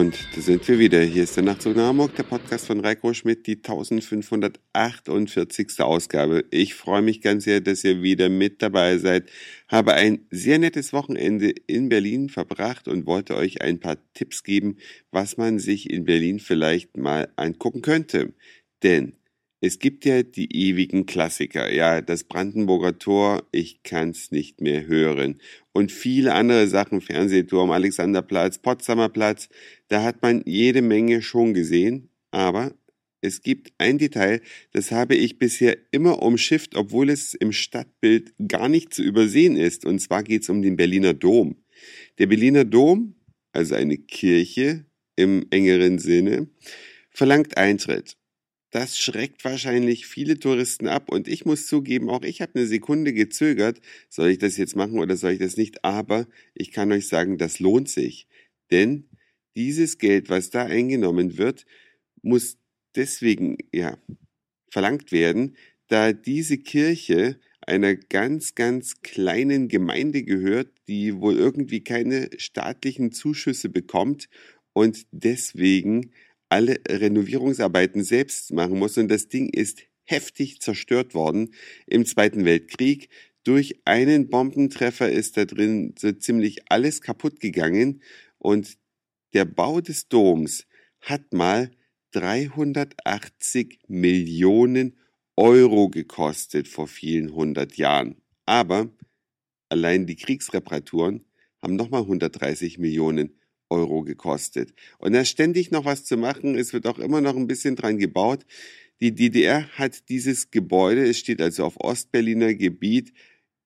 Und da sind wir wieder. Hier ist der Nachtzug nach Hamburg, der Podcast von Reiko Schmidt, die 1548. Ausgabe. Ich freue mich ganz sehr, dass ihr wieder mit dabei seid. Habe ein sehr nettes Wochenende in Berlin verbracht und wollte euch ein paar Tipps geben, was man sich in Berlin vielleicht mal angucken könnte. Denn es gibt ja die ewigen Klassiker, ja, das Brandenburger Tor, ich kann's nicht mehr hören. Und viele andere Sachen, Fernsehturm, Alexanderplatz, Potsdamer Platz, da hat man jede Menge schon gesehen, aber es gibt ein Detail, das habe ich bisher immer umschifft, obwohl es im Stadtbild gar nicht zu übersehen ist, und zwar geht's um den Berliner Dom. Der Berliner Dom, also eine Kirche im engeren Sinne, verlangt Eintritt. Das schreckt wahrscheinlich viele Touristen ab. Und ich muss zugeben, auch ich habe eine Sekunde gezögert, soll ich das jetzt machen oder soll ich das nicht, aber ich kann euch sagen, das lohnt sich, denn dieses Geld, was da eingenommen wird, muss deswegen ja verlangt werden, da diese Kirche einer ganz, ganz kleinen Gemeinde gehört, die wohl irgendwie keine staatlichen Zuschüsse bekommt. Und deswegen alle Renovierungsarbeiten selbst machen muss und das Ding ist heftig zerstört worden im Zweiten Weltkrieg. Durch einen Bombentreffer ist da drin so ziemlich alles kaputt gegangen und der Bau des Doms hat mal 380 Millionen Euro gekostet vor vielen hundert Jahren. Aber allein die Kriegsreparaturen haben nochmal 130 Millionen Euro gekostet. Und da ständig noch was zu machen. Es wird auch immer noch ein bisschen dran gebaut. Die DDR hat dieses Gebäude, es steht also auf Ostberliner Gebiet,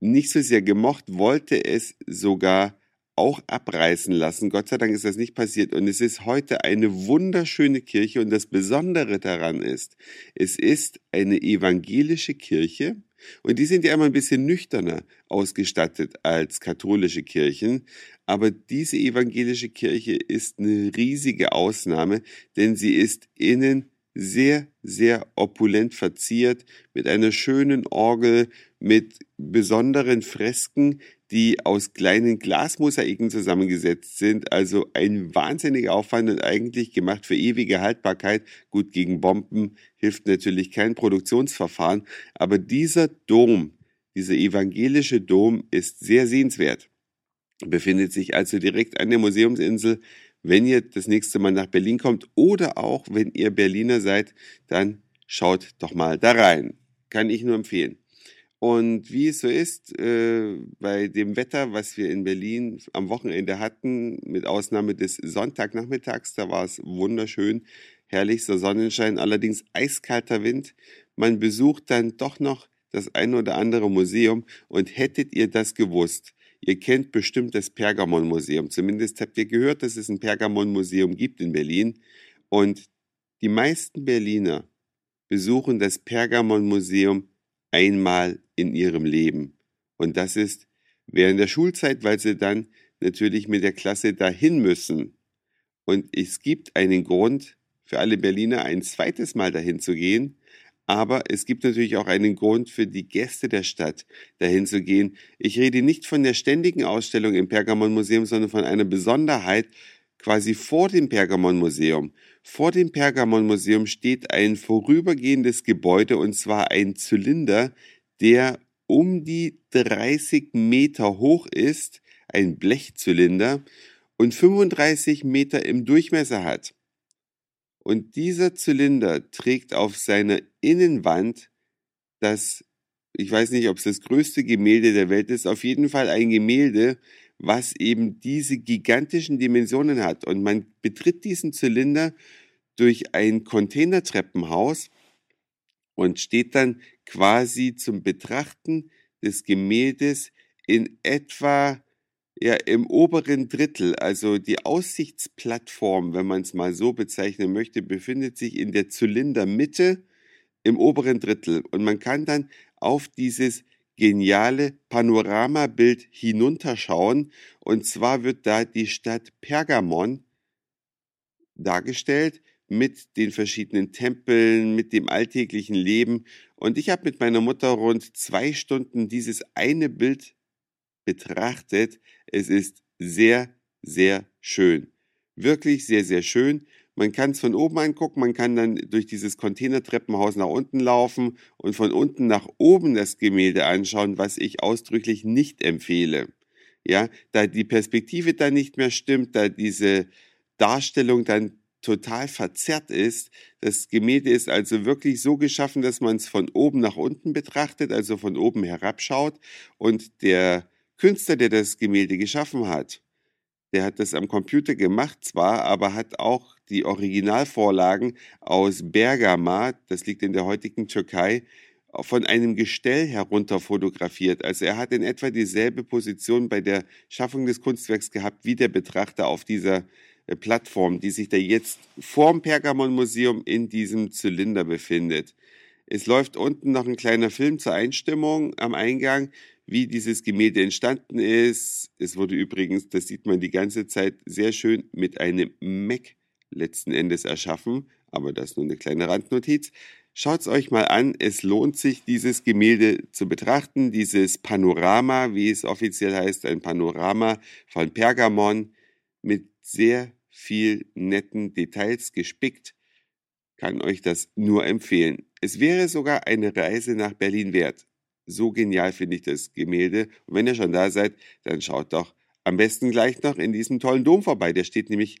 nicht so sehr gemocht, wollte es sogar auch abreißen lassen. Gott sei Dank ist das nicht passiert. Und es ist heute eine wunderschöne Kirche. Und das Besondere daran ist, es ist eine evangelische Kirche. Und die sind ja immer ein bisschen nüchterner ausgestattet als katholische Kirchen. Aber diese evangelische Kirche ist eine riesige Ausnahme, denn sie ist innen sehr, sehr opulent verziert mit einer schönen Orgel, mit besonderen Fresken, die aus kleinen Glasmosaiken zusammengesetzt sind. Also ein wahnsinniger Aufwand und eigentlich gemacht für ewige Haltbarkeit. Gut, gegen Bomben hilft natürlich kein Produktionsverfahren, aber dieser Dom, dieser evangelische Dom ist sehr sehenswert befindet sich also direkt an der Museumsinsel. Wenn ihr das nächste Mal nach Berlin kommt oder auch wenn ihr Berliner seid, dann schaut doch mal da rein. Kann ich nur empfehlen. Und wie es so ist, äh, bei dem Wetter, was wir in Berlin am Wochenende hatten, mit Ausnahme des Sonntagnachmittags, da war es wunderschön, herrlichster Sonnenschein, allerdings eiskalter Wind. Man besucht dann doch noch das ein oder andere Museum und hättet ihr das gewusst, Ihr kennt bestimmt das Pergamon-Museum. Zumindest habt ihr gehört, dass es ein Pergamon-Museum gibt in Berlin. Und die meisten Berliner besuchen das Pergamon-Museum einmal in ihrem Leben. Und das ist während der Schulzeit, weil sie dann natürlich mit der Klasse dahin müssen. Und es gibt einen Grund für alle Berliner, ein zweites Mal dahin zu gehen. Aber es gibt natürlich auch einen Grund für die Gäste der Stadt, dahin zu gehen. Ich rede nicht von der ständigen Ausstellung im Pergamon-Museum, sondern von einer Besonderheit quasi vor dem Pergamon-Museum. Vor dem Pergamon-Museum steht ein vorübergehendes Gebäude und zwar ein Zylinder, der um die 30 Meter hoch ist, ein Blechzylinder und 35 Meter im Durchmesser hat. Und dieser Zylinder trägt auf seiner Innenwand das, ich weiß nicht, ob es das größte Gemälde der Welt ist, auf jeden Fall ein Gemälde, was eben diese gigantischen Dimensionen hat. Und man betritt diesen Zylinder durch ein Containertreppenhaus und steht dann quasi zum Betrachten des Gemäldes in etwa ja, im oberen Drittel, also die Aussichtsplattform, wenn man es mal so bezeichnen möchte, befindet sich in der Zylindermitte im oberen Drittel. Und man kann dann auf dieses geniale Panoramabild hinunterschauen. Und zwar wird da die Stadt Pergamon dargestellt mit den verschiedenen Tempeln, mit dem alltäglichen Leben. Und ich habe mit meiner Mutter rund zwei Stunden dieses eine Bild betrachtet. Es ist sehr, sehr schön. Wirklich sehr, sehr schön. Man kann es von oben angucken, man kann dann durch dieses Containertreppenhaus nach unten laufen und von unten nach oben das Gemälde anschauen, was ich ausdrücklich nicht empfehle. Ja, da die Perspektive dann nicht mehr stimmt, da diese Darstellung dann total verzerrt ist. Das Gemälde ist also wirklich so geschaffen, dass man es von oben nach unten betrachtet, also von oben herabschaut und der Künstler, der das Gemälde geschaffen hat, der hat das am Computer gemacht zwar, aber hat auch die Originalvorlagen aus Bergama, das liegt in der heutigen Türkei, von einem Gestell herunter fotografiert. Also er hat in etwa dieselbe Position bei der Schaffung des Kunstwerks gehabt wie der Betrachter auf dieser äh, Plattform, die sich da jetzt vorm Pergamon-Museum in diesem Zylinder befindet. Es läuft unten noch ein kleiner Film zur Einstimmung am Eingang wie dieses Gemälde entstanden ist. Es wurde übrigens, das sieht man die ganze Zeit, sehr schön mit einem Mac letzten Endes erschaffen, aber das ist nur eine kleine Randnotiz. Schaut es euch mal an, es lohnt sich, dieses Gemälde zu betrachten, dieses Panorama, wie es offiziell heißt, ein Panorama von Pergamon mit sehr viel netten Details gespickt, kann euch das nur empfehlen. Es wäre sogar eine Reise nach Berlin wert. So genial finde ich das Gemälde. Und wenn ihr schon da seid, dann schaut doch am besten gleich noch in diesem tollen Dom vorbei. Der steht nämlich